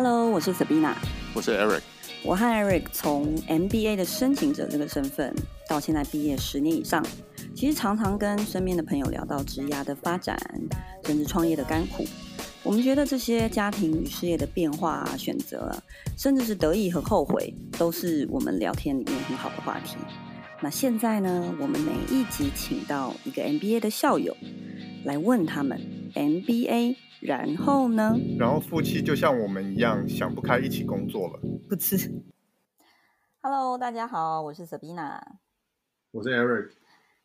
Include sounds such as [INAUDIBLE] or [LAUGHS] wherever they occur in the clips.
Hello，我是 Sabina，我是 Eric。我和 Eric 从 MBA 的申请者这个身份，到现在毕业十年以上，其实常常跟身边的朋友聊到职涯的发展，甚至创业的甘苦。我们觉得这些家庭与事业的变化啊、选择，甚至是得意和后悔，都是我们聊天里面很好的话题。那现在呢，我们每一集请到一个 MBA 的校友，来问他们 MBA。然后呢？然后夫妻就像我们一样想不开，一起工作了。不吃。Hello，大家好，我是 Sabina，我是 Eric。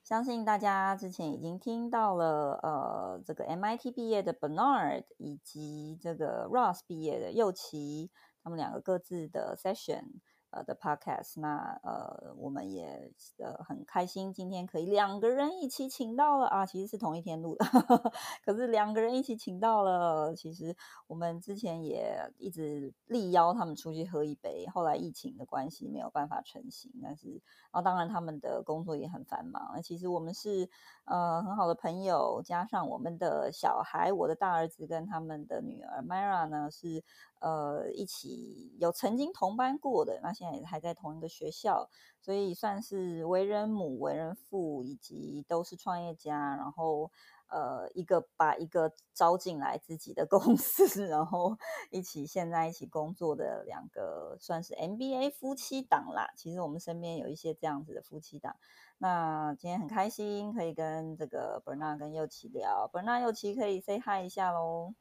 相信大家之前已经听到了，呃，这个 MIT 毕业的 Bernard 以及这个 Ross 毕业的右奇，他们两个各自的 session。呃的 podcast，那呃我们也呃很开心，今天可以两个人一起请到了啊，其实是同一天录的，[LAUGHS] 可是两个人一起请到了。其实我们之前也一直力邀他们出去喝一杯，后来疫情的关系没有办法成行，但是然后当然他们的工作也很繁忙。那其实我们是呃很好的朋友，加上我们的小孩，我的大儿子跟他们的女儿 Myra 呢是。呃，一起有曾经同班过的，那现在也还在同一个学校，所以算是为人母、为人父，以及都是创业家。然后，呃，一个把一个招进来自己的公司，然后一起现在一起工作的两个，算是 MBA 夫妻档啦。其实我们身边有一些这样子的夫妻档。那今天很开心可以跟这个本娜跟佑琪聊，Bernard 祐齐可以 say hi 一下喽。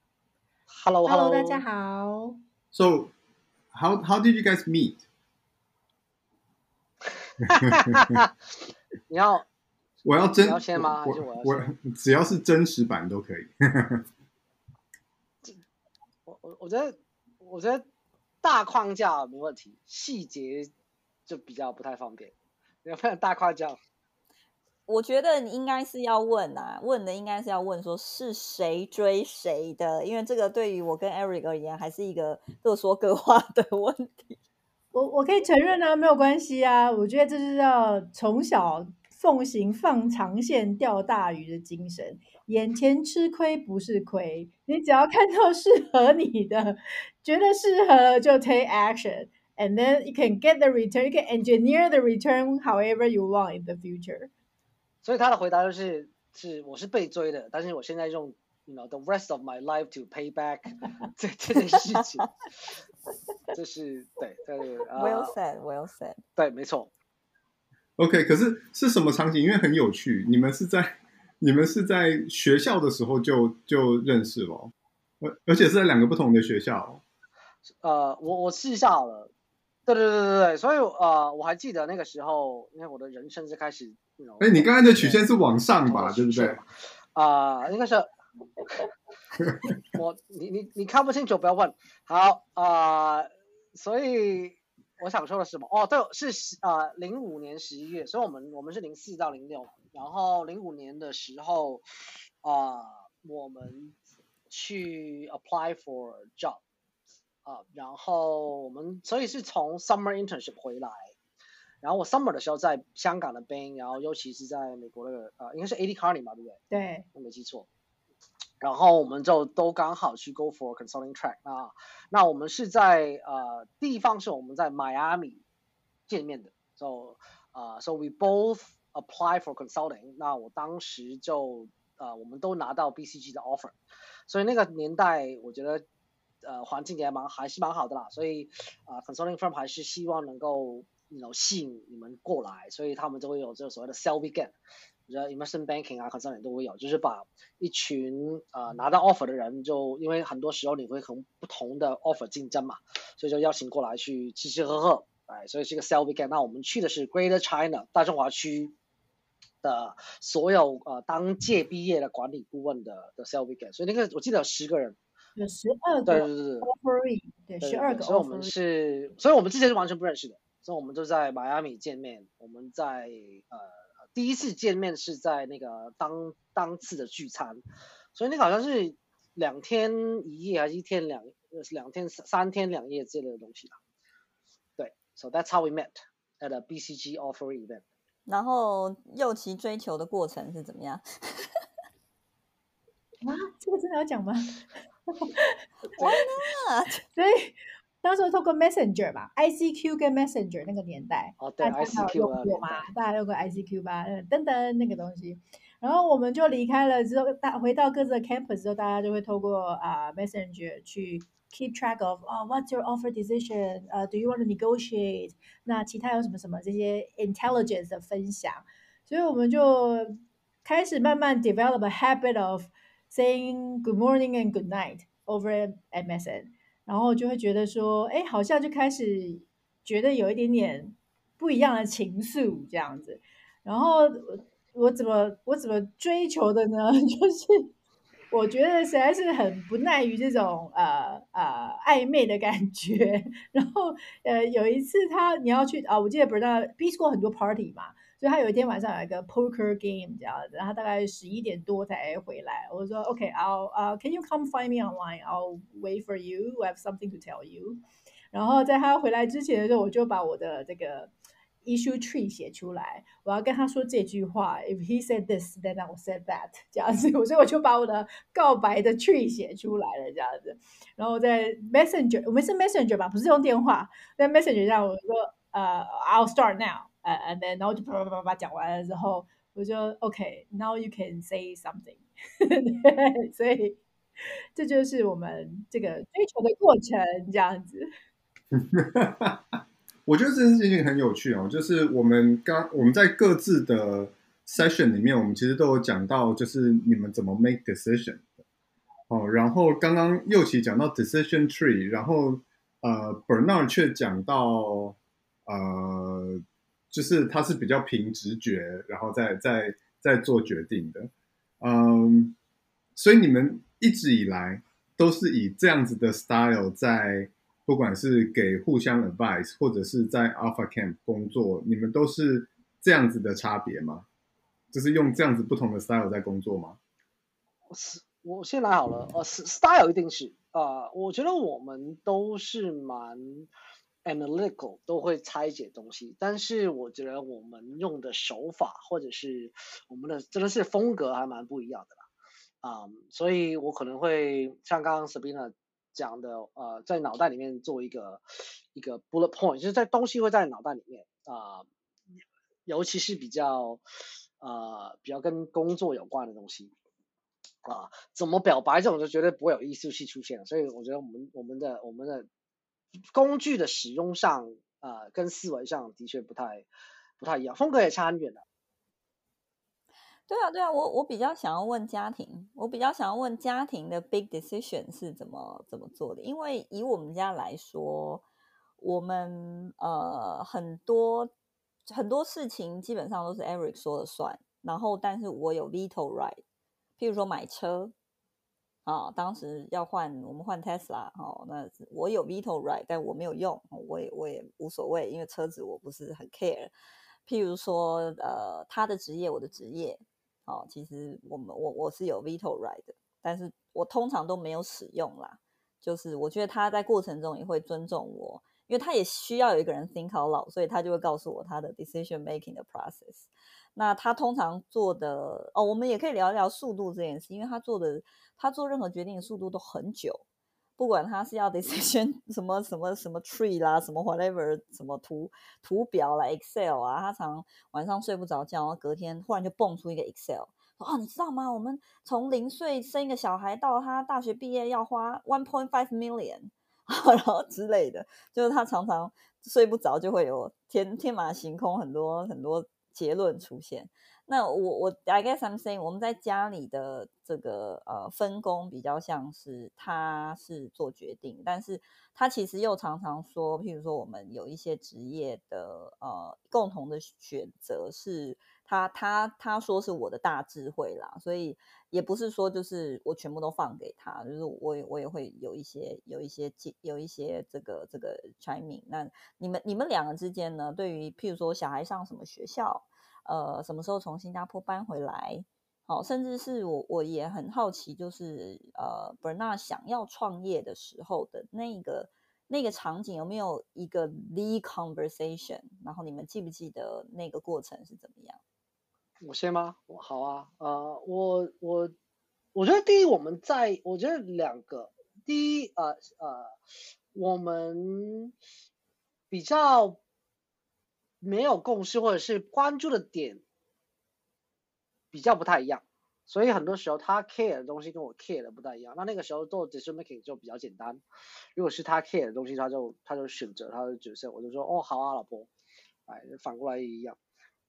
Hello，Hello，大家好。So, how how did you guys meet? [LAUGHS] 你要 [LAUGHS] 我要真你要先吗？还是我要我，只要是真实版都可以。[LAUGHS] 我我我觉得我觉得大框架没问题，细节就比较不太方便。你要不然大框架？我觉得你应该是要问啊，问的应该是要问说是谁追谁的，因为这个对于我跟 Eric 而言还是一个各说各话的问题。我我可以承认啊，没有关系啊，我觉得这是要从小奉行放长线钓大鱼的精神，眼前吃亏不是亏，你只要看到适合你的，觉得适合就 take action，and then you can get the return，you can engineer the return however you want in the future。所以他的回答就是：是我是被追的，但是我现在用，you know the rest of my life to pay back [LAUGHS] 这 [LAUGHS] 这件事情，[LAUGHS] 这是对对对。Well said, well said。对，没错。OK，可是是什么场景？因为很有趣，你们是在你们是在学校的时候就就认识了，而而且是在两个不同的学校。呃，我我试一下好了。对对对对对，所以呃，我还记得那个时候，因为我的人生是开始。哎，你刚才的曲线是往上吧，对不对？啊、呃，应该是 [LAUGHS] 我你你你看不清楚，不要问。好啊、呃，所以我想说的是什么？哦，对，是啊，零、呃、五年十一月，所以我们我们是零四到零六，然后零五年的时候啊、呃，我们去 apply for job 啊、呃，然后我们所以是从 summer internship 回来。然后我 summer 的时候在香港的 Bain，然后尤其是在美国的呃，应该是 AD Kearney 嘛，对不对？对，我没记错。然后我们就都刚好去 go for consulting track 啊。那我们是在呃地方是我们在 Miami 见面的，so 啊、呃、，so we both apply for consulting。那我当时就呃我们都拿到 BCG 的 offer，所以那个年代我觉得呃环境也蛮还是蛮好的啦，所以啊、呃、consulting firm 还是希望能够。然后吸引你们过来，所以他们就会有这个所谓的 sell weekend，比如 investment banking 啊，consulting 都会有，就是把一群呃拿到 offer 的人，就因为很多时候你会和不同的 offer 竞争嘛，所以就邀请过来去吃吃喝喝，哎，所以是一个 sell weekend。那我们去的是 Greater China 大中华区的所有呃当届毕业的管理顾问的的 sell weekend，所以那个我记得有十个人，有十二个，对对对对，offeree，对，十二个，所以我们是，所以我们之前是完全不认识的。所以我们就在迈阿密见面。我们在呃第一次见面是在那个当当次的聚餐，所以那个好像是两天一夜还是一天两两天三天两夜之类的东西吧。对，So that's how we met at a BCG offer event。然后祐齐追求的过程是怎么样？[LAUGHS] 啊，这个真的要讲吗？[LAUGHS] Why not？[LAUGHS] 所以当时透过 Messenger 吧，ICQ 跟 Messenger 那个年代，哦对大家有用过吗？大家用过 ICQ 吧？等等那个东西。然后我们就离开了之后，大回到各自的 campus 之后，大家就会透过啊、uh, Messenger 去 keep track of 啊、oh,，What's your offer decision？呃、uh,，Do you want to negotiate？那其他有什么什么这些 intelligence 的分享，所以我们就开始慢慢 develop a habit of saying good morning and good night over MSN， 然后就会觉得说，哎，好像就开始觉得有一点点不一样的情愫这样子，然后。我我怎么我怎么追求的呢？[LAUGHS] 就是我觉得实在是很不耐于这种呃呃暧昧的感觉。[LAUGHS] 然后呃有一次他你要去啊，我记得 Bernard B School 很多 party 嘛，所以他有一天晚上有一个 poker game 这样子，然后大概十一点多才回来。我说 OK，I'll、okay, uh, Can you come find me online？I'll wait for you. I have something to tell you。然后在他回来之前的时候，我就把我的这个。issue tree 写出来，我要跟他说这句话。If he said this, then I will say that。这样子，所以我就把我的告白的 tree [LAUGHS] 写出来了，这样子。然后在 messenger，我们是 messenger 吧，不是用电话。在 messenger 上，我说呃、uh,，I'll start now。 呃，and then 然后就啪啪啪啪讲完了之后，我就 OK，now、you can say something [LAUGHS] 所以这就是我们这个追求的过程，这样子。[LAUGHS] 我觉得这件事情很有趣哦，就是我们刚我们在各自的 session 里面，我们其实都有讲到，就是你们怎么 make decision 哦。然后刚刚侑琪讲到 decision tree，然后呃，Bernard 却讲到呃，就是他是比较凭直觉，然后再再再做决定的。嗯，所以你们一直以来都是以这样子的 style 在。不管是给互相 advice，或者是在 Alpha Camp 工作，你们都是这样子的差别吗？就是用这样子不同的 style 在工作吗？是，我先来好了。呃，style 一定是啊、呃，我觉得我们都是蛮 analytical，都会拆解东西。但是我觉得我们用的手法，或者是我们的真的是风格，还蛮不一样的啦。啊、所以我可能会像刚刚 Sabina。讲的呃，在脑袋里面做一个一个 bullet point，就是在东西会在脑袋里面啊、尤其是比较呃比较跟工作有关的东西啊、怎么表白这种就绝对不会有艺术系出现，所以我觉得我们我们的我们的工具的使用上、呃，跟思维上的确不太不太一样，风格也差很远的。对啊，对啊，我我比较想要问家庭，我比较想要问家庭的 big decision 是怎么怎么做的？因为以我们家来说，我们呃很多很多事情基本上都是 Eric 说了算，然后但是我有 veto right，譬如说买车啊，当时要换我们换 Tesla 哦，那我有 Vito right，但我没有用，我也我也无所谓，因为车子我不是很 care。譬如说呃他的职业，我的职业。哦，其实我们我我是有 Vito right 的，但是我通常都没有使用啦。就是我觉得他在过程中也会尊重我，因为他也需要有一个人 think out loud，所以他就会告诉我他的 decision making 的 process。那他通常做的哦，我们也可以聊一聊速度这件事，因为他做的他做任何决定的速度都很久。不管他是要 decision [LAUGHS] 什么什么什么 tree 啦，什么 whatever 什么图图表啦 Excel 啊，他常晚上睡不着觉，然后隔天忽然就蹦出一个 Excel，说哦，你知道吗？我们从零岁生一个小孩到他大学毕业要花 one point five million，[LAUGHS] 然后之类的，就是他常常睡不着就会有天天马行空很多很多结论出现。那我我 I guess I'm saying 我们在家里的这个呃分工比较像是他是做决定，但是他其实又常常说，譬如说我们有一些职业的呃共同的选择是他他他说是我的大智慧啦，所以也不是说就是我全部都放给他，就是我也我也会有一些有一些有一些这个这个 chiming。那你们你们两个之间呢，对于譬如说小孩上什么学校？呃，什么时候从新加坡搬回来？好、哦，甚至是我我也很好奇，就是呃，Bernard 想要创业的时候的那个那个场景有没有一个 lead conversation？然后你们记不记得那个过程是怎么样？我先吗？我好啊，呃，我我我觉得第一，我们在我觉得两个，第一，呃呃，我们比较没有共识，或者是关注的点比较不太一样，所以很多时候他 care 的东西跟我 care 的不太一样。那那个时候做 decision making 就比较简单，如果是他 care 的东西，他就他就选择他的角色，我就说哦好啊，老婆，哎，反过来也一样。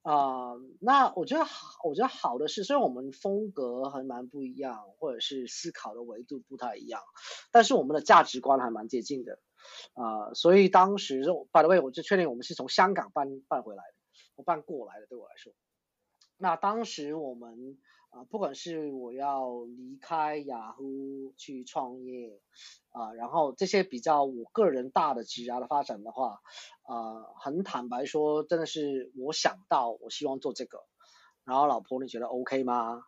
啊、那我觉得好，我觉得好的是，虽然我们风格还蛮不一样，或者是思考的维度不太一样，但是我们的价值观还蛮接近的。啊、所以当时，by the way，我就确定我们是从香港搬搬回来的，我搬过来的，对我来说。那当时我们啊、不管是我要离开雅虎去创业啊、然后这些比较我个人大的职涯的发展的话。啊，很坦白说，真的是我想到，我希望做这个。然后老婆，你觉得 OK 吗？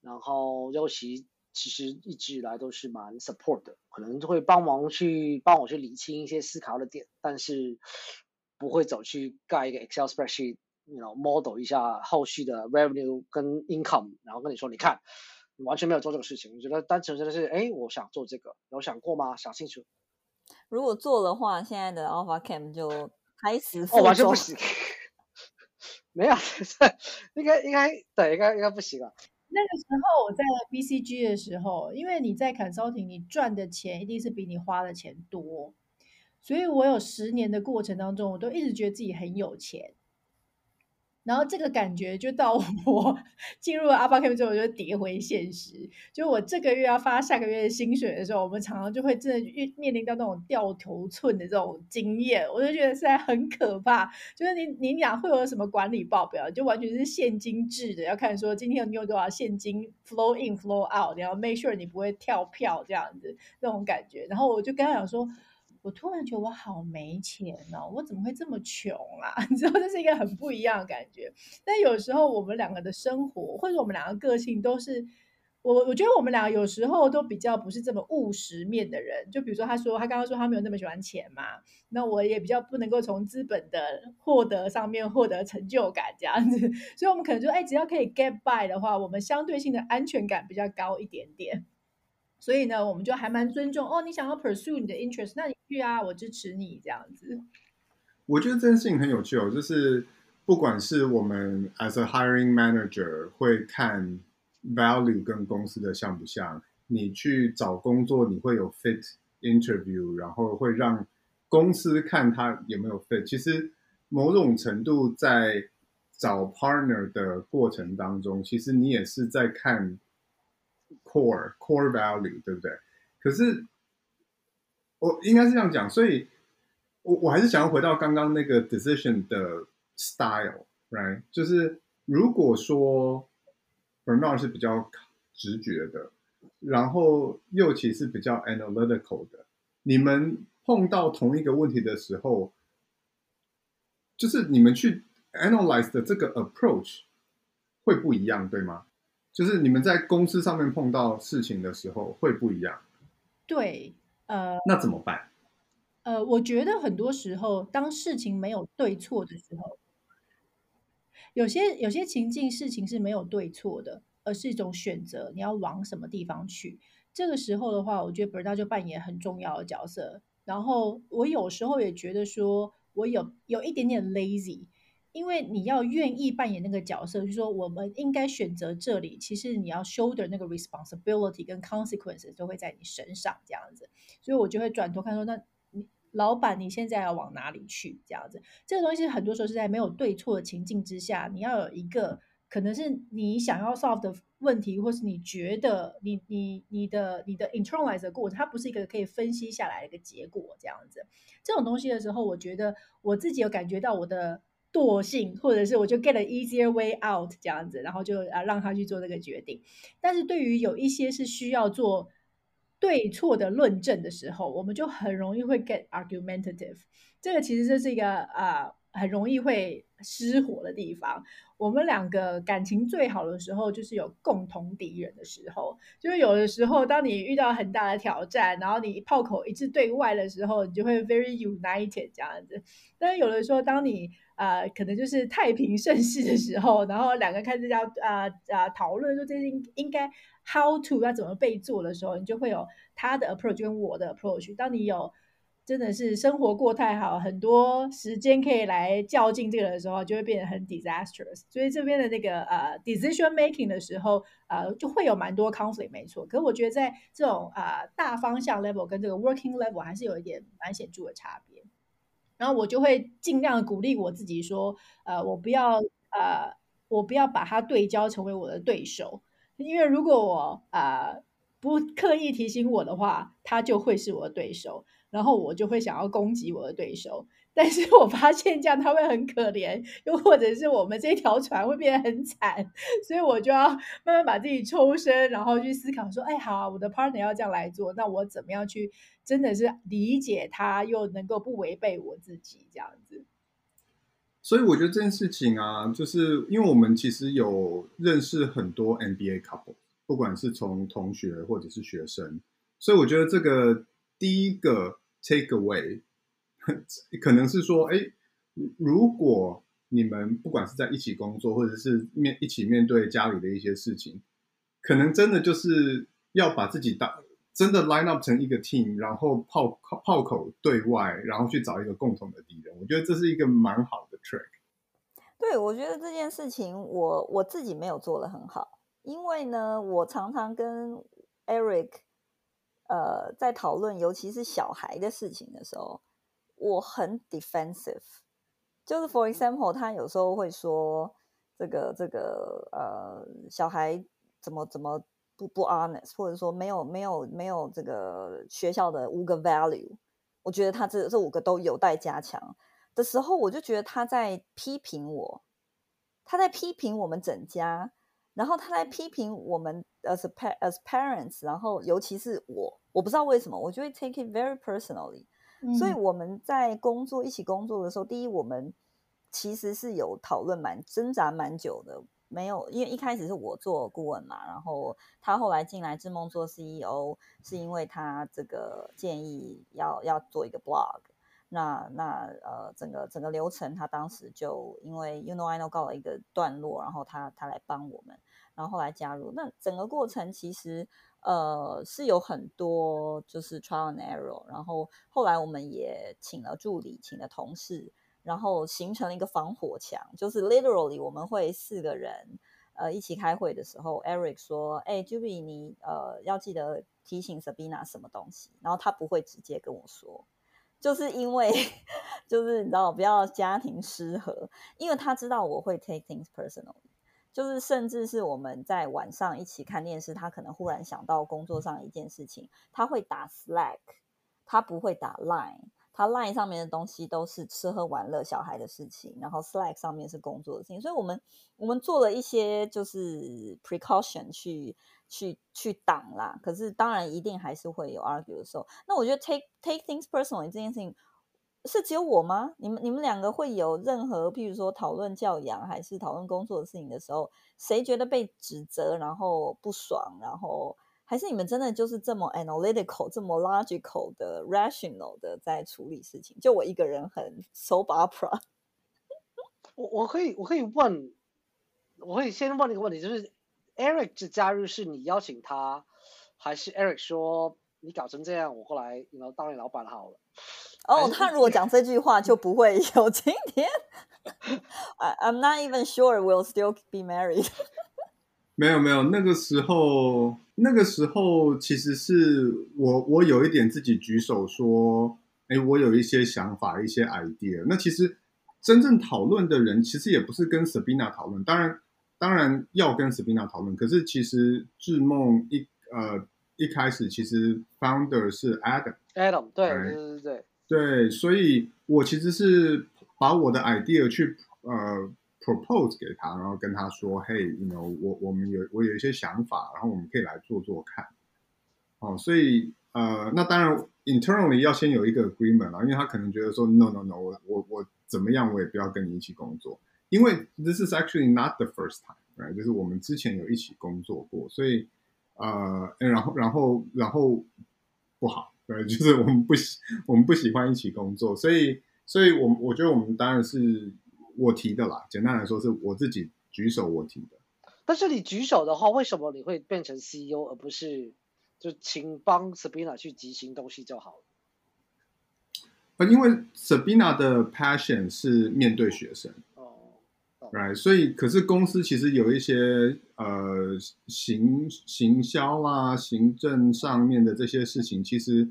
然后尤其其实一直以来都是蛮 support 的，可能就会帮忙去帮我去理清一些思考的点，但是不会走去盖一个 Excel spreadsheet spreadsheet，you know, model 一下后续的 revenue 跟 income，然后跟你说，你看，你完全没有做这个事情。我觉得单纯真的是，哎，我想做这个，有想过吗？想清楚。如果做的话，现在的 Alpha Camp 就开始哦，完全不行，[LAUGHS] 没有，[LAUGHS] 应该应该对，应该应该不行啊。那个时候我在 BCG 的时候，因为你在 consulting，你赚的钱一定是比你花的钱多，所以我有十年的过程当中，我都一直觉得自己很有钱。然后这个感觉就到我 [LAUGHS] 进入了 Alpha Camp 之后，我就跌回现实。就我这个月要发下个月的薪水的时候，我们常常就会真的遇面临到那种掉头寸的这种经验，我就觉得实在很可怕。就是你你俩会有什么管理报表，就完全是现金制的，要看说今天你有多少现金 flow in flow out，你要 make sure 你不会跳票这样子那种感觉。然后我就跟他讲说。我突然觉得我好没钱哦，我怎么会这么穷啊？[LAUGHS] 你知道这是一个很不一样的感觉。但有时候我们两个的生活，或者我们两个个性都是，我我觉得我们两个有时候都比较不是这么务实面的人。就比如说他说他刚刚说他没有那么喜欢钱嘛，那我也比较不能够从资本的获得上面获得成就感这样子。[LAUGHS] 所以我们可能说，哎，只要可以 get by 的话，我们相对性的安全感比较高一点点。所以呢，我们就还蛮尊重哦。你想要 pursue 你的 interest，那你去啊，我支持你这样子。我觉得这件事情很有趣哦，就是不管是我们 as a hiring manager 会看 value 跟公司的像不像，你去找工作你会有 fit interview，然后会让公司看他有没有 fit。其实某种程度在找 partner 的过程当中，其实你也是在看。Core core value 对不对？可是我应该是这样讲，所以我我还是想要回到刚刚那个 decision 的 style，right？就是如果说 Bernard 是比较直觉的，然后又其实比较 analytical 的，你们碰到同一个问题的时候，就是你们去 analyze 的这个 approach 会不一样，对吗？就是你们在公司上面碰到事情的时候会不一样，对，呃，那怎么办？呃，我觉得很多时候，当事情没有对错的时候，有些有些情境事情是没有对错的，而是一种选择，你要往什么地方去。这个时候的话，我觉得 Bernard 就扮演很重要的角色。然后我有时候也觉得说，我有有一点点 lazy。因为你要愿意扮演那个角色，就是说我们应该选择这里。其实你要 shoulder 那个 responsibility 跟 consequences 都会在你身上这样子，所以我就会转头看说，那你老板你现在要往哪里去？这样子，这个东西很多时候是在没有对错的情境之下，你要有一个可能是你想要 solve 的问题，或是你觉得你你你的你的 internalize 的过程，它不是一个可以分析下来的一个结果这样子。这种东西的时候，我觉得我自己有感觉到我的。惰性，或者是我就 get a easier way out 这样子，然后就啊让他去做这个决定。但是对于有一些是需要做对错的论证的时候，我们就很容易会 get argumentative。这个其实这是一个啊很容易会失火的地方。我们两个感情最好的时候，就是有共同敌人的时候。就是有的时候，当你遇到很大的挑战，然后你炮口一致对外的时候，你就会 very united 这样子。但是有的时候，当你、呃，可能就是太平盛世的时候，然后两个开始要啊啊讨论说这件事应该 how to 要怎么被做的时候，你就会有他的 approach 跟我的 approach。当你有真的是生活过太好，很多时间可以来较劲这个的时候，就会变得很 disastrous。所以这边的那个呃 decision making 的时候，呃就会有蛮多 conflict，没错。可是我觉得在这种啊、呃、大方向 level 跟这个 working level 还是有一点蛮显著的差别。然后我就会尽量鼓励我自己说，呃，我不要呃，我不要把它对焦成为我的对手，因为如果我呃不刻意提醒我的话，他就会是我的对手。然后我就会想要攻击我的对手，但是我发现这样他会很可怜，又或者是我们这条船会变得很惨，所以我就要慢慢把自己抽身，然后去思考说，哎，好，我的 partner 要这样来做，那我怎么样去真的是理解他，又能够不违背我自己这样子。所以我觉得这件事情啊，就是因为我们其实有认识很多 MBA couple，不管是从同学或者是学生，所以我觉得这个。第一个 take away [LAUGHS] 可能是说，哎，如果你们不管是在一起工作，或者是面一起面对家里的一些事情，可能真的就是要把自己当真的 line up 成一个 team，然后炮炮口对外，然后去找一个共同的敌人。我觉得这是一个蛮好的 trick。对，我觉得这件事情我我自己没有做得很好，因为呢，我常常跟 Eric。呃，在讨论尤其是小孩的事情的时候，我很 defensive。就是 for example，他有时候会说这个这个呃，小孩怎么怎么不不 honest，或者说没有没有没有这个学校的五个 value，我觉得他这这五个都有待加强的时候，我就觉得他在批评我，他在批评我们整家。然后他在批评我们 as a as parents，然后尤其是我，我不知道为什么，我就会 take it very personally。嗯。所以我们在工作一起工作的时候，第一，我们其实是有讨论蛮挣扎蛮久的，没有，因为一开始是我做顾问嘛，然后他后来进来智梦做 CEO，是因为他这个建议要要做一个 blog。那那呃，整个整个流程，他当时就因为 You know I know 告了一个段落，然后他他来帮我们，然后后来加入。那整个过程其实呃是有很多就是 trial and error，然后后来我们也请了助理，请了同事，然后形成了一个防火墙，就是 literally 我们会四个人呃一起开会的时候，Eric 说：“哎，Juby 你呃要记得提醒 Sabina 什么东西。”然后他不会直接跟我说。就是因为，[LAUGHS] 就是你知道，不要家庭失和，因为他知道我会 take things personally，就是甚至是我们在晚上一起看电视，他可能忽然想到工作上一件事情，他会打 Slack，他不会打 Line。他 Line 上面的东西都是吃喝玩乐小孩的事情，然后 Slack 上面是工作的事情，所以我们我们做了一些就是 precaution 去去去挡啦。可是当然一定还是会有 argue 的时候。那我觉得 take take things personally 这件事情是只有我吗？你们你们两个会有任何譬如说讨论教养还是讨论工作的事情的时候，谁觉得被指责然后不爽，然后？还是你们真的就是这么 analytical、这么 logical 的 rational 的在处理事情？就我一个人很 soap opera。[LAUGHS] 我我可以我可以问，我可以先问一个问题，就是 Eric 的加入是你邀请他，还是 Eric 说你搞成这样，我过来然后当你老板好了？哦，他如果讲这句话，就不会有今天。I, I'm not even sure we'll still be married. [LAUGHS] 没有没有，那个时候那个时候其实是我我有一点自己举手说，哎，我有一些想法，一些 idea。那其实真正讨论的人其实也不是跟 Sabina 讨论，当然当然要跟 Sabina 讨论。可是其实智梦一呃一开始其实 founder 是 Adam，Adam 对对对对对，所以我其实是把我的 idea 去呃。propose 给他，然后跟他说嘿，you know，我我们有我有一些想法，然后我们可以来做做看。”哦，所以呃，那当然 internally 要先有一个 agreement 啊，因为他可能觉得说：“No no no，我我我怎么样，我也不要跟你一起工作，因为 this is actually not the first time，right？就是我们之前有一起工作过，所以呃，然后然后然后不好，对，就是我们不喜我们不喜欢一起工作，所以所以我我觉得我们当然是。我提的啦，简单来说是我自己举手我提的。但是你举手的话，为什么你会变成 CEO 而不是就请帮 Sabina 去执行东西就好了？呃，因为 Sabina 的 passion 是面对学生，哦，哦，right，所以可是公司其实有一些呃行行销啊、行政上面的这些事情，其实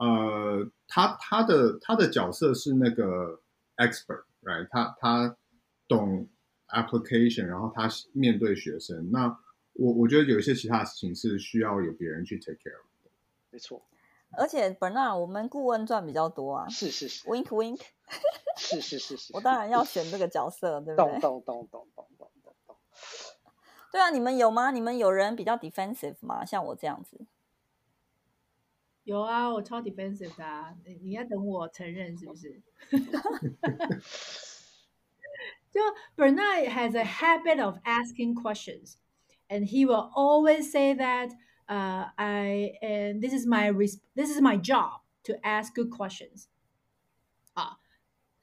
呃，他他的他的角色是那个 expert，right，他他懂 application，然后他面对学生。那我我觉得有一些其他事情是需要有别人去 take care 的，没错。而且 Bernard，我们顾问赚比较多啊。是是是，Wink Wink。[LAUGHS] 是是是是。我当然要选这个角色，对不对？懂懂懂懂懂懂懂懂。对啊，你们有吗？你们有人比较 defensive 吗？像我这样子。有啊，我超 defensive 的啊。你你要等我承认是不是？就 [LAUGHS] Bernard has a habit of asking questions, and he will always say that. Uh, I and this is my this is my job to ask good questions. 啊、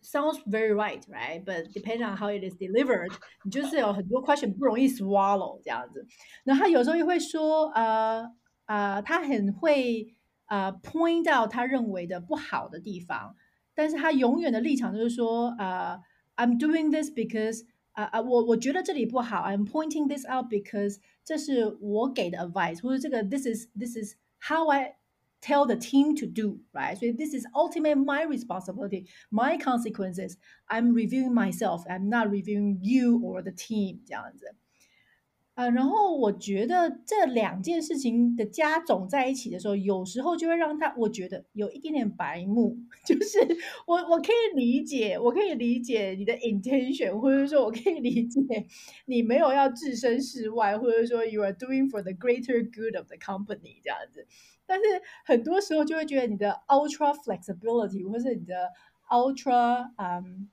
uh,，sounds very right, right? But depending on how it is delivered，你就是有很多 question 不容易 swallow 这样子。然后他有时候又会说，呃呃，他很会 呃 point out 他认为的不好的地方，但是他永远的立场就是说，呃、uh,，I'm doing this because 啊啊，我我觉得这里不好，I'm pointing this out because 这是我给的 advice，或者这个 this is this is how I tell the team to do，right？所以 this is ultimately my responsibility，my consequences。I'm reviewing myself，I'm not reviewing you or the team，这样子。 啊、然后我觉得这两件事情的加总在一起的时候，有时候就会让他，我觉得有一点点白目。[LAUGHS] 就是我我可以理解，我可以理解你的 intention，或者说我可以理解你没有要置身事外，或者说 you are doing for the greater good of the company 这样子。但是很多时候就会觉得你的 ultra flexibility，或是你的 ultra 嗯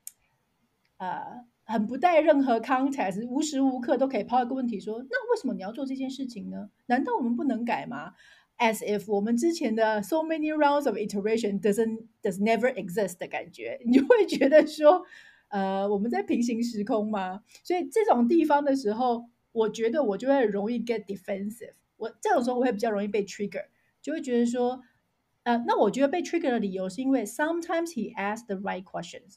呃。很不带任何 context，无时无刻都可以抛一个问题说：那为什么你要做这件事情呢？难道我们不能改吗？As if 我们之前的 so many rounds of iteration doesn't does never exist 的感觉，你就会觉得说，呃，我们在平行时空吗？所以这种地方的时候，我觉得我就会容易 get defensive。我这种时候我会比较容易被 trigger，就会觉得说，呃，那我觉得被 trigger 的理由是因为 sometimes he asks the right questions，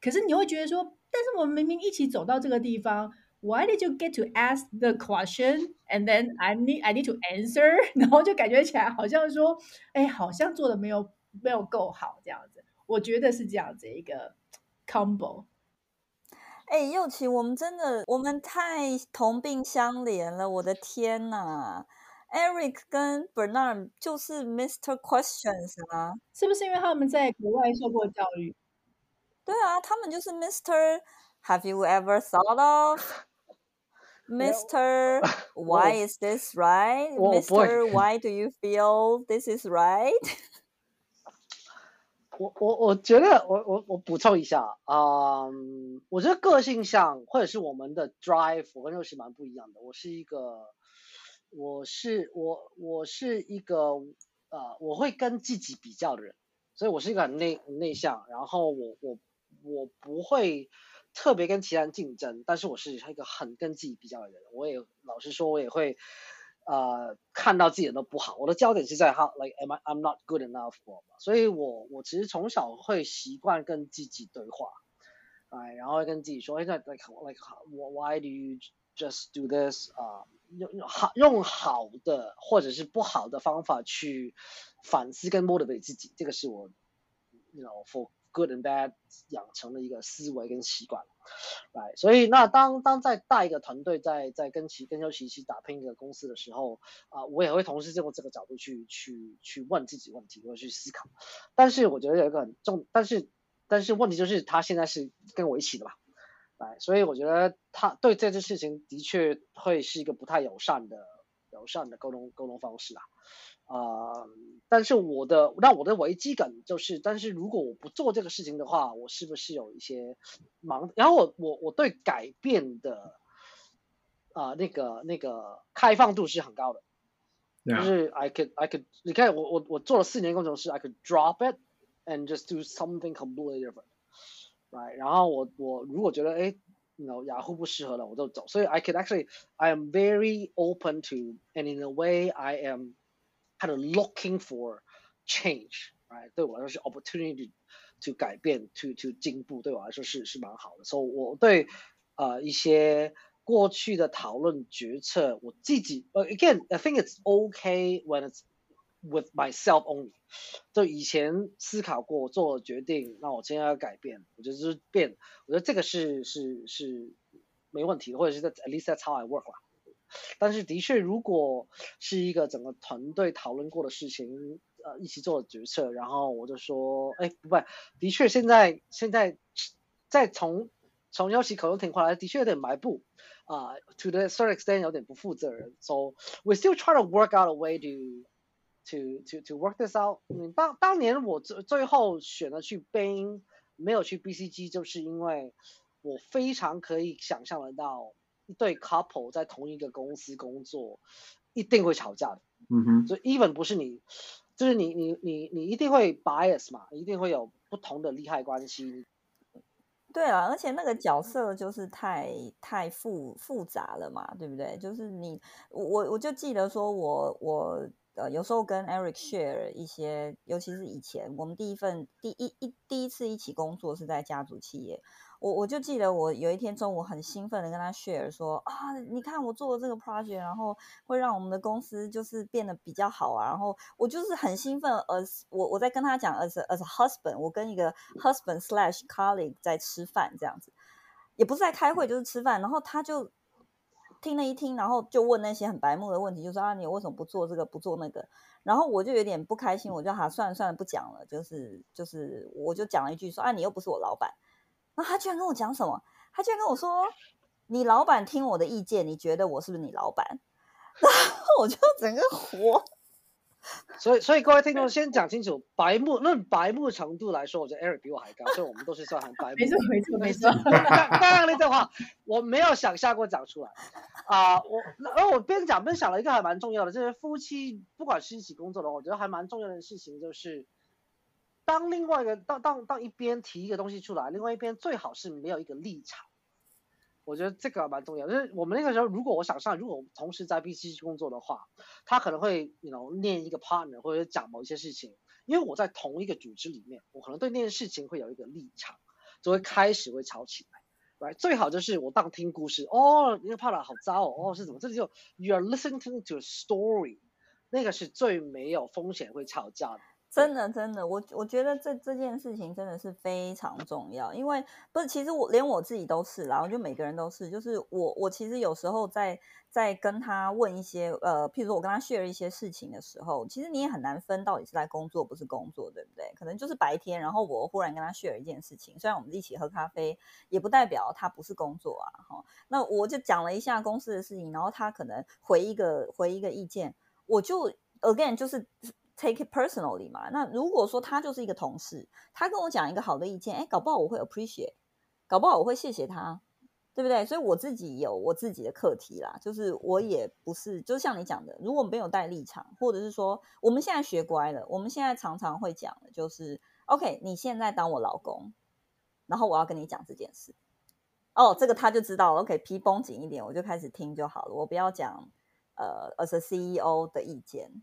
可是你会觉得说。但是我们明明一起走到这个地方，Why did you get to ask the question and then I need I need to answer？[LAUGHS] 然后就感觉起来好像说，哎，好像做的没有没有够好这样子。我觉得是这样子一个 combo。哎，又琪，我们真的我们太同病相怜了，我的天呐，Eric 跟 Bernard 就是 Mr. Questions 啊，是不是因为他们在国外受过教育？对啊，他们就是 Mr. Have you ever thought of [LAUGHS] Mr. [LAUGHS] Why is this right? Mr. Why do you feel this is right? [LAUGHS] 我我我觉得我我我补充一下啊，um, 我觉得个性上或者是我们的 drive，我跟又琪蛮不一样的。我是一个，我是我我是一个呃，我会跟自己比较的人，所以我是一个很内内向，然后我我。我不会特别跟其他人竞争，但是我是一个很跟自己比较的人。我也老实说，我也会呃看到自己的不好。我的焦点是在 how like am I I'm not good enough for，所以我我其实从小会习惯跟自己对话，哎，然后跟自己说，哎，那 like like why do you just do this 啊？用用好用好的或者是不好的方法去反思跟 motivate 自己，这个是我 you know for Good and bad 养成了一个思维跟习惯，来，所以那当当在带一个团队，在在跟其跟优琪一起打拼一个公司的时候，啊、我也会同时用这个角度去去去问自己问题，或者去思考。但是我觉得有一个很重，但是但是问题就是他现在是跟我一起的嘛，来，所以我觉得他对这件事情的确会是一个不太友善的友善的沟通沟通方式啊。啊、呃，但是我的那我的危机感就是，但是如果我不做这个事情的话，我是不是有一些忙？然后我我我对改变的啊、呃、那个那个开放度是很高的，yeah. 就是 I could I could 你看我我我做了四年工程师，I could drop it and just do something completely different，right？然后我我如果觉得哎 you know, Yahoo 不适合了，我就走。所以 I can actually, I am very open to, and in a way, I am kind of looking for change, right？对我来说是 opportunity to 改变，to to 进步，对我来说是是蛮好的。所以我对呃一些过去的讨论决策，我自己呃 again, I think it's okay when it's with myself only。就以前思考过做决定，那我今天要改变，我觉得是变，我觉得这个是是是没问题的，或者是在 at least that's how I work 啦。但是的确，如果是一个整个团队讨论过的事情，呃，一起做的决策，然后我就说，哎，不不，的确现在现在再从从要求口头听过来，的确有点埋布啊、，to the certain extent 有点不负责任。So we still try to work out a way to to to to work this out。嗯，当当年我最最后选了去 Bain，没有去 BCG，就是因为我非常可以想象得到，一对 couple 在同一个公司工作，一定会吵架的。嗯哼，所以 even 不是你，就是你你你你一定会 bias 嘛，一定会有不同的利害关系。对啊，而且那个角色就是太太复复杂了嘛，对不对？就是你我我就记得说我我。呃，有时候跟 Eric share 一些，尤其是以前我们第一份第一一第一次一起工作是在家族企业，我我就记得我有一天中午很兴奋的跟他 share 说啊，你看我做了这个 project，然后会让我们的公司就是变得比较好啊，然后我就是很兴奋，as 我我在跟他讲 as as husband，我跟一个 husband slash colleague 在吃饭这样子，也不是在开会就是吃饭，然后他就。听了一听，然后就问那些很白目的问题，就说啊，你为什么不做这个，不做那个？然后我就有点不开心，我就哈、算了算了，不讲了。就是就是，我就讲了一句说啊，你又不是我老板。那他居然跟我讲什么？他居然跟我说，你老板听我的意见，你觉得我是不是你老板？然后我就整个火。[LAUGHS] 所以，所以各位听众先讲清楚，白目论白目程度来说，我觉得 Eric 比我还高，所以我们都是算很白目。没错，没错，没错。刚刚那段话我没有想象过讲出来啊、呃，我而我边讲边想了一个还蛮重要的，就是夫妻不管是一起工作的话，我觉得还蛮重要的事情就是，当另外一个当当当一边提一个东西出来，另外一边最好是没有一个立场。我觉得这个蛮重要，就是我们那个时候，如果我想上，如果我同时在 BCG 工作的话，他可能会，you know，念一个 partner 或者讲某一些事情，因为我在同一个组织里面，我可能对那件事情会有一个立场，就会开始会吵起来，right？最好就是我当听故事，哦，那个 partner 好糟哦，哦是怎么？这就 you are listening to a story，那个是最没有风险会吵架的。真的，真的，我我觉得这这件事情真的是非常重要，因为不是，其实我连我自己都是啦，我觉得每个人都是，就是我我其实有时候在在跟他问一些呃，譬如说我跟他 share 一些事情的时候，其实你也很难分到底是在工作不是工作，对不对？可能就是白天，然后我忽然跟他 share 一件事情，虽然我们一起喝咖啡，也不代表他不是工作啊，哈。那我就讲了一下公司的事情，然后他可能回一个回一个意见，我就 again 就是。Take it personally 嘛？那如果说他就是一个同事，他跟我讲一个好的意见，哎，搞不好我会 appreciate，搞不好我会谢谢他，对不对？所以我自己有我自己的课题啦，就是我也不是，就像你讲的，如果没有带立场，或者是说我们现在学乖了，我们现在常常会讲的就是，OK，你现在当我老公，然后我要跟你讲这件事，哦，这个他就知道了，OK，皮绷紧一点，我就开始听就好了，我不要讲呃，as a CEO 的意见。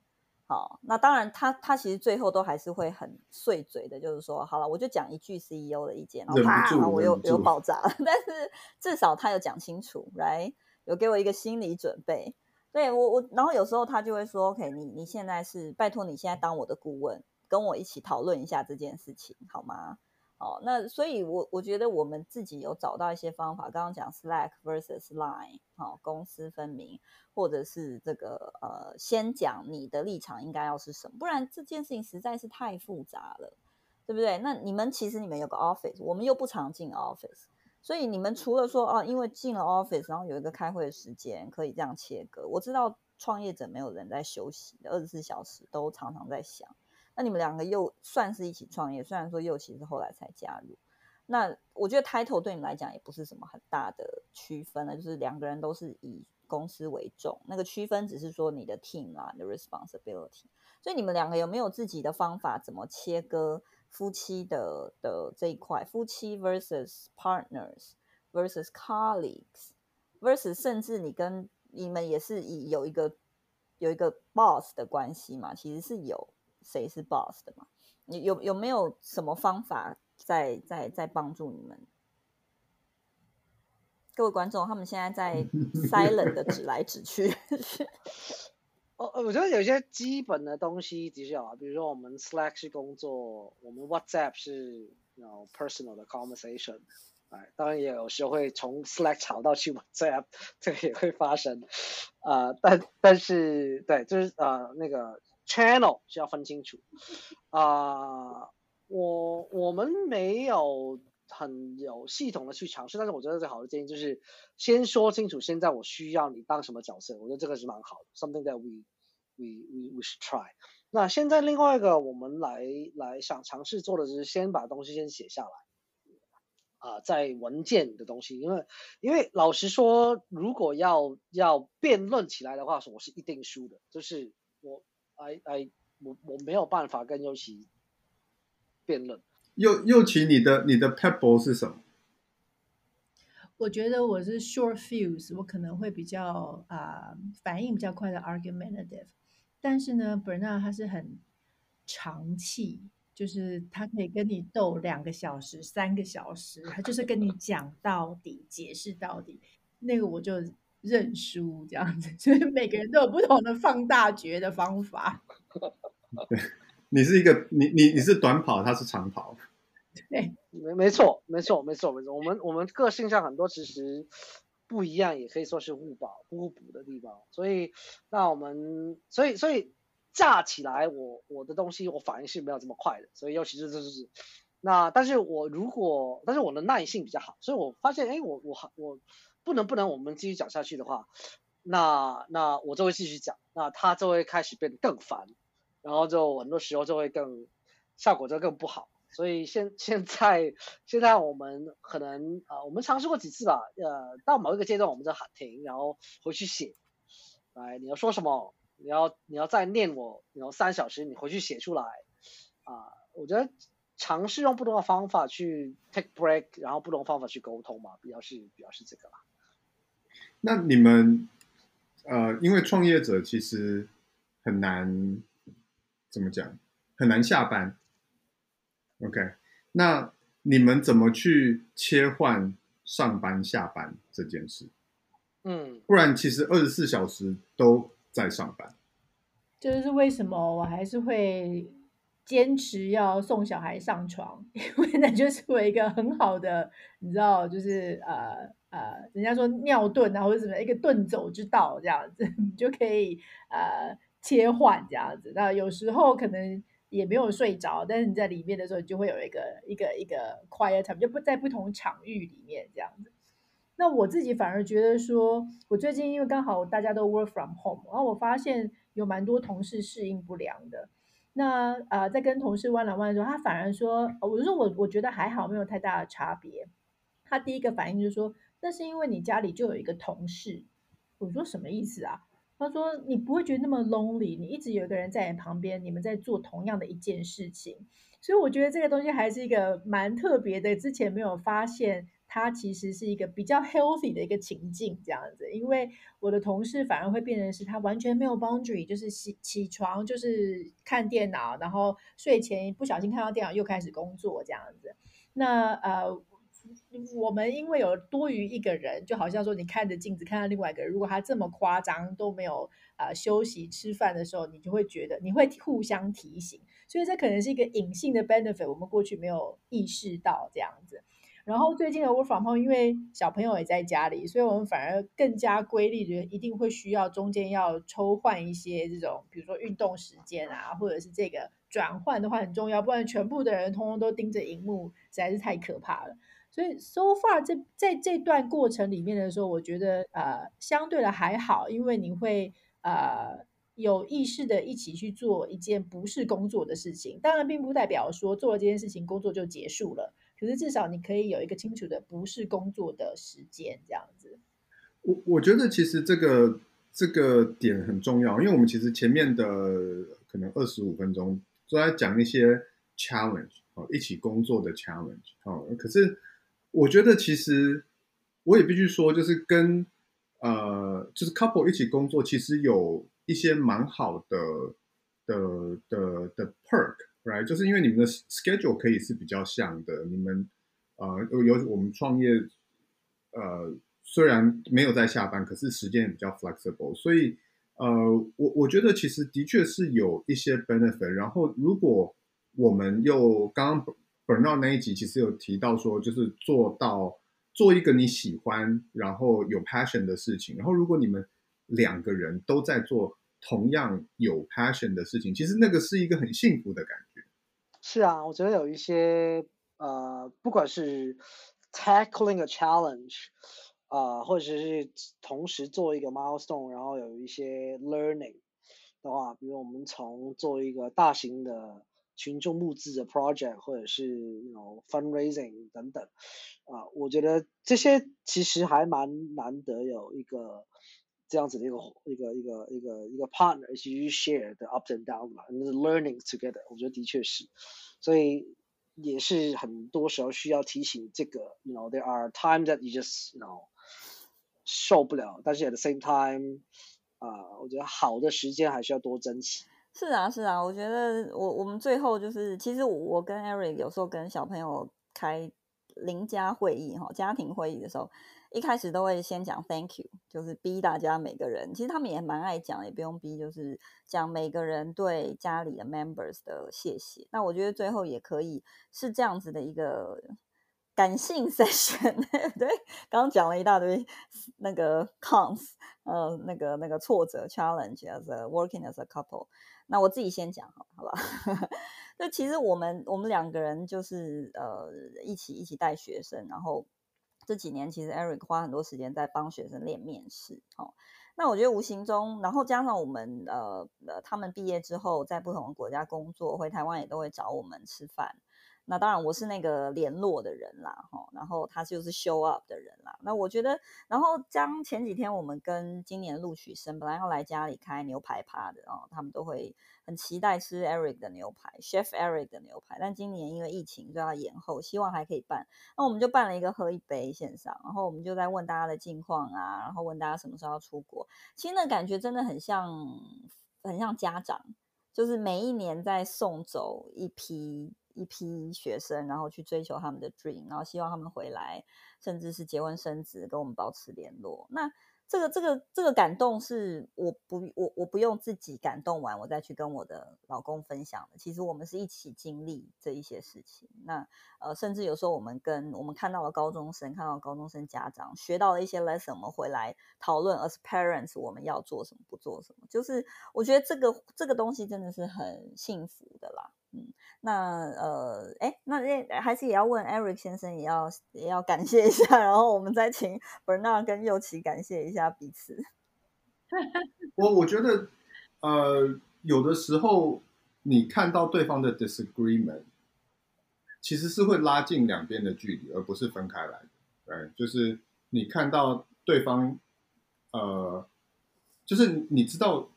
好，那当然他，他他其实最后都还是会很碎嘴的，就是说，好了，我就讲一句 CEO 的意见，然后啪，然后我又又爆炸了。[LAUGHS] 但是至少他有讲清楚，right？有给我一个心理准备。对我我，然后有时候他就会说，OK，你你现在是拜托你现在当我的顾问，跟我一起讨论一下这件事情，好吗？哦，那所以我，我觉得我们自己有找到一些方法。刚刚讲 Slack versus Line，好、哦，公私分明，或者是这个呃，先讲你的立场应该要是什么，不然这件事情实在是太复杂了，对不对？那你们其实你们有个 office，我们又不常进 office，所以你们除了说哦，因为进了 office，然后有一个开会的时间可以这样切割。我知道创业者没有人在休息的，二十四小时都常常在想。那你们两个又算是一起创业，虽然说又其实后来才加入。那我觉得 title 对你们来讲也不是什么很大的区分了，就是两个人都是以公司为重。那个区分只是说你的 team 啊，你的 responsibility。所以你们两个有没有自己的方法，怎么切割夫妻的的这一块？夫妻 versus partners versus colleagues versus 甚至你跟你们也是以有一个有一个 boss 的关系嘛？其实是有谁是 boss 的嘛？你有有没有什么方法在在在帮助你们？各位观众，他们现在在 [LAUGHS] silent 的指来指去。[LAUGHS] 哦，我觉得有些基本的东西的确有啊，比如说我们 Slack 是工作，我们 WhatsApp 是 personal 的 conversation，哎，当然也有时候会从 Slack 吵到去 WhatsApp，这个也会发生。啊、呃，但但是对，就是呃那个 channel 是要分清楚。啊、我我们没有。很有系统的去尝试，但是我觉得最好的建议就是先说清楚，现在我需要你当什么角色，我觉得这个是蛮好的，something that we we we we should try。那现在另外一个我们来来想尝试做的就是先把东西先写下来，啊、在文件的东西，因为因为老实说，如果要要辩论起来的话，我是一定输的，就是我 I I 我我没有办法跟右奇辩论。右右奇，你的你的 pebble 是什么？我觉得我是 short fuse，我可能会比较啊、呃、反应比较快的 argumentative，但是呢，Bernard 他是很长气，就是他可以跟你斗两个小时、三个小时，他就是跟你讲到底、解释到底，那个我就认输这样子。所以每个人都有不同的放大觉的方法。[LAUGHS] 对，你是一个你你你是短跑，他是长跑。对，没没错，没错，没错，没错。我们我们个性上很多其实不一样，也可以说是互补、互补的地方。所以，那我们，所以，所以架起来我，我我的东西，我反应是没有这么快的。所以，尤其是这就是，那，但是我如果，但是我的耐性比较好，所以我发现，哎，我我我不能不能，我们继续讲下去的话，那那我就会继续讲，那他就会开始变得更烦，然后就很多时候就会更效果就更不好。所以现现在现在我们可能啊、呃，我们尝试过几次吧，呃，到某一个阶段我们就喊停，然后回去写，来，你要说什么？你要你要再念我，然后三小时你回去写出来，啊、我觉得尝试用不同的方法去 take break，然后不同方法去沟通嘛，比较是比较是这个啦。那你们呃，因为创业者其实很难怎么讲，很难下班。OK，那你们怎么去切换上班下班这件事？嗯，不然其实二十四小时都在上班。这就是为什么我还是会坚持要送小孩上床，因为那就是我一个很好的，你知道，就是呃呃，人家说尿遁啊，或者什么一个遁走之道这样子，[LAUGHS] 你就可以呃切换这样子。那有时候可能。也没有睡着，但是你在里面的时候，就会有一个一个一个 quiet time，就不在不同场域里面这样子。那我自己反而觉得说，我最近因为刚好大家都 work from home，然后我发现有蛮多同事适应不良的。那啊、呃，在跟同事 one on one 的时候，他反而说，我就说我我觉得还好，没有太大的差别。他第一个反应就是说，那是因为你家里就有一个同事。我说什么意思啊？他说：“你不会觉得那么 lonely，你一直有一个人在你旁边，你们在做同样的一件事情，所以我觉得这个东西还是一个蛮特别的。之前没有发现，它其实是一个比较 healthy 的一个情境这样子。因为我的同事反而会变成是他完全没有 boundary，就是起起床就是看电脑，然后睡前不小心看到电脑又开始工作这样子。那呃。”我们因为有多余一个人，就好像说你看着镜子看到另外一个人，如果他这么夸张都没有啊、休息吃饭的时候，你就会觉得你会互相提醒，所以这可能是一个隐性的 benefit，我们过去没有意识到这样子。然后最近的 work from home，因为小朋友也在家里，所以我们反而更加规律的，一定会需要中间要抽换一些这种，比如说运动时间啊，或者是这个转换的话很重要，不然全部的人通通都盯着荧幕，实在是太可怕了。所以，so far 这在这段过程里面的时候，我觉得呃相对的还好，因为你会呃有意识的一起去做一件不是工作的事情。当然，并不代表说做了这件事情工作就结束了，可是至少你可以有一个清楚的不是工作的时间这样子。我我觉得其实这个这个点很重要，因为我们其实前面的可能二十五分钟都在讲一些 challenge 哦，一起工作的 challenge 哦，可是。我觉得其实我也必须说，就是跟呃，就是 couple 一起工作，其实有一些蛮好的的的的 perk，right？就是因为你们的 schedule 可以是比较像的，你们呃有有我们创业，呃，虽然没有在下班，可是时间也比较 flexible，所以呃，我我觉得其实的确是有一些 benefit。然后如果我们又刚刚 Bernard 那一集其实有提到说，就是做到。做一个你喜欢，然后有 passion 的事情，然后如果你们两个人都在做同样有 passion 的事情，其实那个是一个很幸福的感觉。是啊，我觉得有一些呃，不管是 tackling a challenge 啊、呃，或者是同时做一个 milestone，然后有一些 learning 的话，比如我们从做一个大型的。群众募资的 project，或者是 you know fundraising 等等，啊、我觉得这些其实还蛮难得有一个这样子的一个一个一个一个一个 partner 一起去 share the up and downs 嘛，learning together，我觉得的确是，所以也是很多时候需要提醒这个，you know there are times that you just you know 受不了，但是 at the same time，啊、我觉得好的时间还是要多珍惜。是啊，是啊，我觉得我我们最后就是，其实我跟 Eric 有时候跟小朋友开邻家会议哈，家庭会议的时候，一开始都会先讲 Thank you，就是逼大家每个人，其实他们也蛮爱讲，也不用逼，就是讲每个人对家里的 members 的谢谢。那我觉得最后也可以是这样子的一个。感性 [LAUGHS] session，对，刚刚讲了一大堆那个 cons，呃，那个那个挫折 challenge，as a working as a couple。那我自己先讲好，好吧？[LAUGHS] 那其实我们我们两个人就是呃一起一起带学生，然后这几年其实 Eric 花很多时间在帮学生练面试，哦，那我觉得无形中，然后加上我们呃呃他们毕业之后在不同的国家工作，回台湾也都会找我们吃饭。那当然，我是那个联络的人啦，哈，然后他就是 show up 的人啦。那我觉得，然后将前几天我们跟今年录取生本来要来家里开牛排趴的，哦，他们都会很期待吃 Eric 的牛排，Chef Eric 的牛排。但今年因为疫情就要延后，希望还可以办。那我们就办了一个喝一杯线上，然后我们就在问大家的近况啊，然后问大家什么时候要出国。其实那感觉真的很像，很像家长，就是每一年在送走一批。一批学生，然后去追求他们的 dream，然后希望他们回来，甚至是结婚生子，跟我们保持联络。那这个这个这个感动是我不我我不用自己感动完，我再去跟我的老公分享的。其实我们是一起经历这一些事情。那呃，甚至有时候我们跟我们看到了高中生，看到高中生家长学到了一些 lesson，我们回来讨论 as parents 我们要做什么，不做什么。就是我觉得这个这个东西真的是很幸福的啦。那呃，哎，那那还是也要问 Eric 先生，也要也要感谢一下，然后我们再请 Bernard 跟祐齐感谢一下彼此。[LAUGHS] 我我觉得，呃，有的时候你看到对方的 disagreement，其实是会拉近两边的距离，而不是分开来的。对，就是你看到对方，呃，就是你知道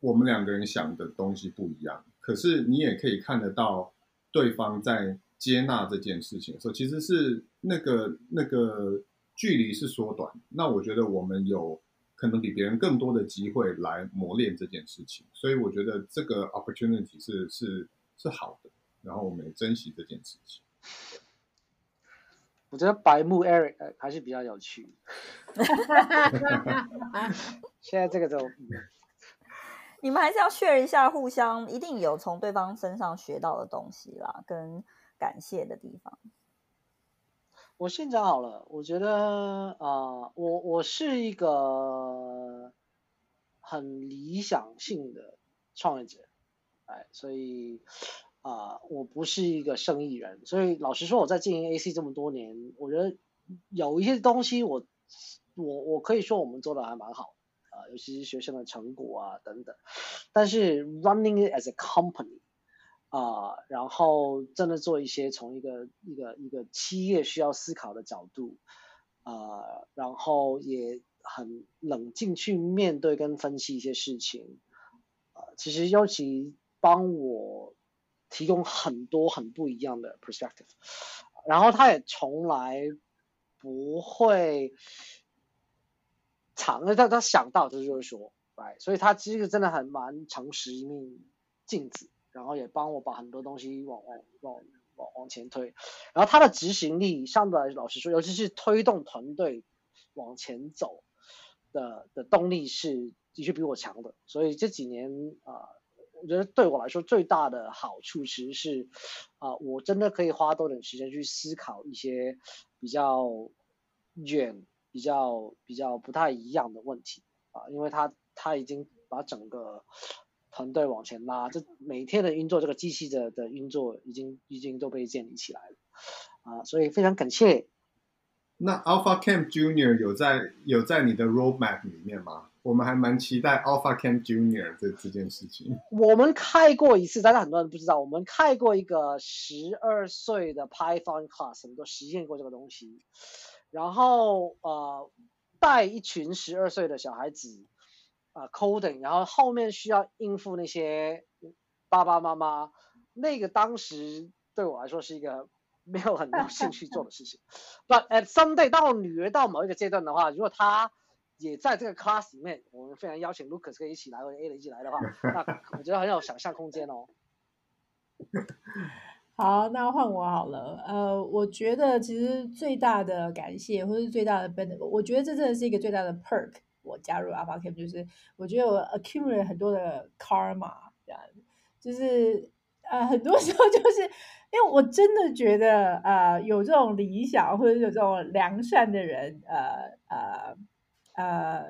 我们两个人想的东西不一样。可是你也可以看得到，对方在接纳这件事情的时候，其实是那个那个距离是缩短。那我觉得我们有可能比别人更多的机会来磨练这件事情，所以我觉得这个 opportunity 是是是好的。然后我们也珍惜这件事情。我觉得白木 Eric 还是比较有趣。[LAUGHS] 现在这个就。你们还是要炫一下，互相一定有从对方身上学到的东西啦，跟感谢的地方。我先讲好了，我觉得啊、我我是一个很理想性的创业者，哎，所以啊、我不是一个生意人，所以老实说，我在经营 AC 这么多年，我觉得有一些东西，我我我可以说我们做的还蛮好。尤其是学生的成果啊等等，但是 running it as a company 啊，然后真的做一些从一个一个一个企业需要思考的角度啊，然后也很冷静去面对跟分析一些事情啊，其实尤其帮我提供很多很不一样的 perspective，然后他也从来不会他他想到就是就会说，哎，所以他其实真的很蛮诚实一面镜子，然后也帮我把很多东西往往往往往前推，然后他的执行力相对来老实说，尤其是推动团队往前走的的动力是的确比我强的，所以这几年啊。我觉得对我来说最大的好处，其实是，啊、我真的可以花多点时间去思考一些比较远、比较比较不太一样的问题啊，因为他他已经把整个团队往前拉，这每天的运作，这个机器的的运作已经已经都被建立起来了啊，所以非常感谢。那 Alpha Camp Junior 有在有在你的 roadmap 里面吗？我们还蛮期待 Alpha Camp Junior 这这件事情。[LAUGHS] 我们开过一次，但是很多人不知道，我们开过一个十二岁的 Python class，我们都实验过这个东西。然后呃，带一群十二岁的小孩子啊、coding，然后后面需要应付那些爸爸妈妈，那个当时对我来说是一个没有很多兴趣做的事情。But at some day，当我女儿到某一个阶段的话，如果她也在这个 class 里面，我们非常邀请 Lucas 可以一起来，或者 A 的一起来的话，那我觉得很有想象空间哦。[LAUGHS] 好，那换我好了。呃，我觉得其实最大的感谢，或是最大的 benefit，我觉得这真的是一个最大的 perk。我加入 Alpha Camp 就是，我觉得我 accumulate 很多的 karma，这样，就是呃，很多时候就是因为我真的觉得，呃，有这种理想或者有这种良善的人，呃呃。呃，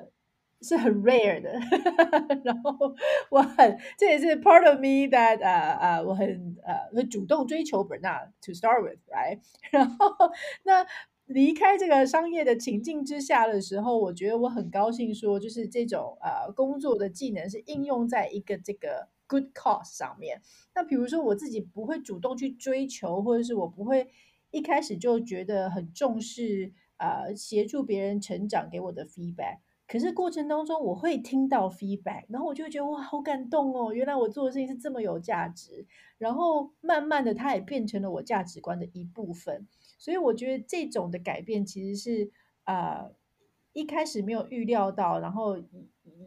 是很 rare 的，[LAUGHS] 然后我很，这也是 part of me that 呃呃，我很呃会主动追求 Bernard to start with，right？[LAUGHS] 然后那离开这个商业的情境之下的时候，我觉得我很高兴说，就是这种呃工作的技能是应用在一个这个 good cause 上面。那比如说我自己不会主动去追求，或者是我不会一开始就觉得很重视。啊、协助别人成长给我的 feedback，可是过程当中我会听到 feedback，然后我就觉得哇，好感动哦！原来我做的事情是这么有价值，然后慢慢的它也变成了我价值观的一部分。所以我觉得这种的改变其实是啊、一开始没有预料到，然后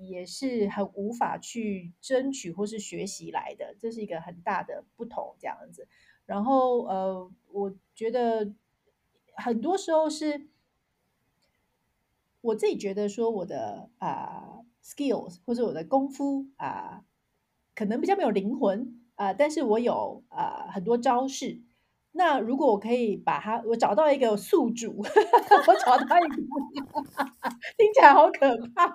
也是很无法去争取或是学习来的，这是一个很大的不同这样子。然后呃，我觉得很多时候是。我自己觉得说我的啊、skills 或者我的功夫啊可能比较没有灵魂啊但是我有啊、很多招式。那如果我可以把它，我找到一个宿主，[LAUGHS] 我找到一个，[LAUGHS] 听起来好可怕，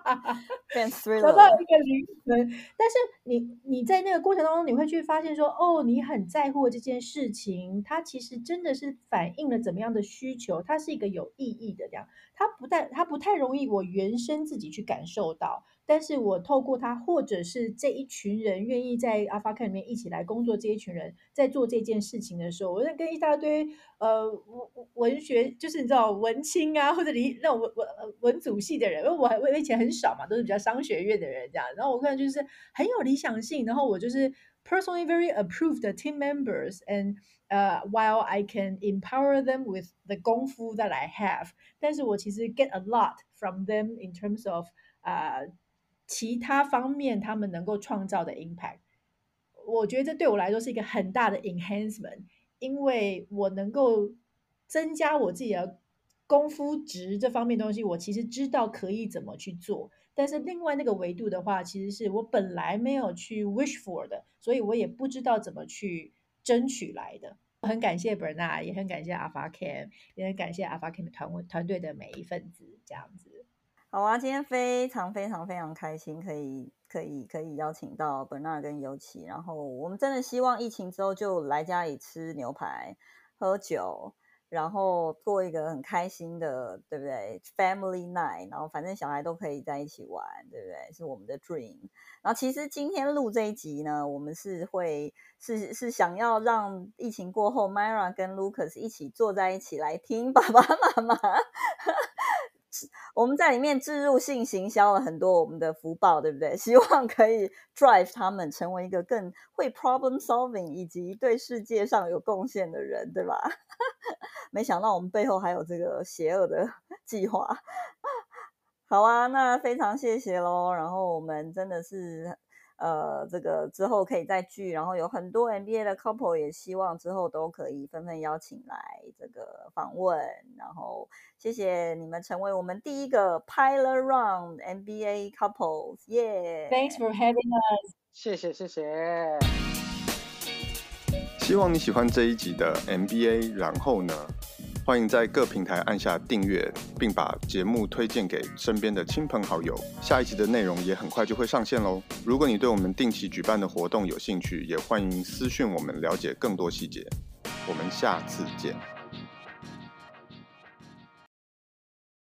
找到一个灵魂。但是你你在那个过程当中，你会去发现说，哦，你很在乎这件事情，它其实真的是反映了怎么样的需求，它是一个有意义的这样，它不太它不太容易我原生自己去感受到。但是我透过它，或者是这一群人愿意在 Alpha Camp 里面一起来工作，这一群人在做这件事情的时候，我在跟一大堆呃文文学，就是你知道文青啊，或者理那种文文文组系的人，因为我我以前很少嘛，都是比较商学院的人这样，然后我看就是很有理想性，然后我就是 personally very approved team members，and、uh, while I can empower them with the 功夫 that I have，但是我其实 get a lot from them in terms of 啊、uh,。其他方面，他们能够创造的 impact，我觉得这对我来说是一个很大的 enhancement，因为我能够增加我自己的功夫值这方面东西，我其实知道可以怎么去做。但是另外那个维度的话，其实是我本来没有去 wish for 的，所以我也不知道怎么去争取来的。很感谢 Bernard，也很感谢 AlphaCam，也很感谢 Alpha Cam 团团队的每一份子，这样子。好啊，今天非常非常非常开心，可以可以可以邀请到 Bernard 跟尤其，然后我们真的希望疫情之后就来家里吃牛排、喝酒，然后过一个很开心的，对不对？Family night，然后反正小孩都可以在一起玩，对不对？是我们的 dream。然后其实今天录这一集呢，我们是会是是想要让疫情过后，Myra 跟 Lucas 一起坐在一起来听爸爸妈妈。我们在里面置入性行销了很多我们的福报，对不对？[LAUGHS] 希望可以 drive 他们成为一个更会 problem solving 以及对世界上有贡献的人，对吧？[LAUGHS] 没想到我们背后还有这个邪恶的 [LAUGHS] 计划。好啊，那非常谢谢喽。然后我们真的是。呃，这个之后可以再聚，然后有很多 NBA 的 couple 也希望之后都可以纷纷邀请来这个访问，然后谢谢你们成为我们第一个 Pilot Round NBA couples，耶！Thanks for having us，谢谢谢谢。希望你喜欢这一集的 NBA，然后呢？欢迎在各平台按下订阅，并把节目推荐给身边的亲朋好友。下一集的内容也很快就会上线喽。如果你对我们定期举办的活动有兴趣，也欢迎私讯我们了解更多细节。我们下次见。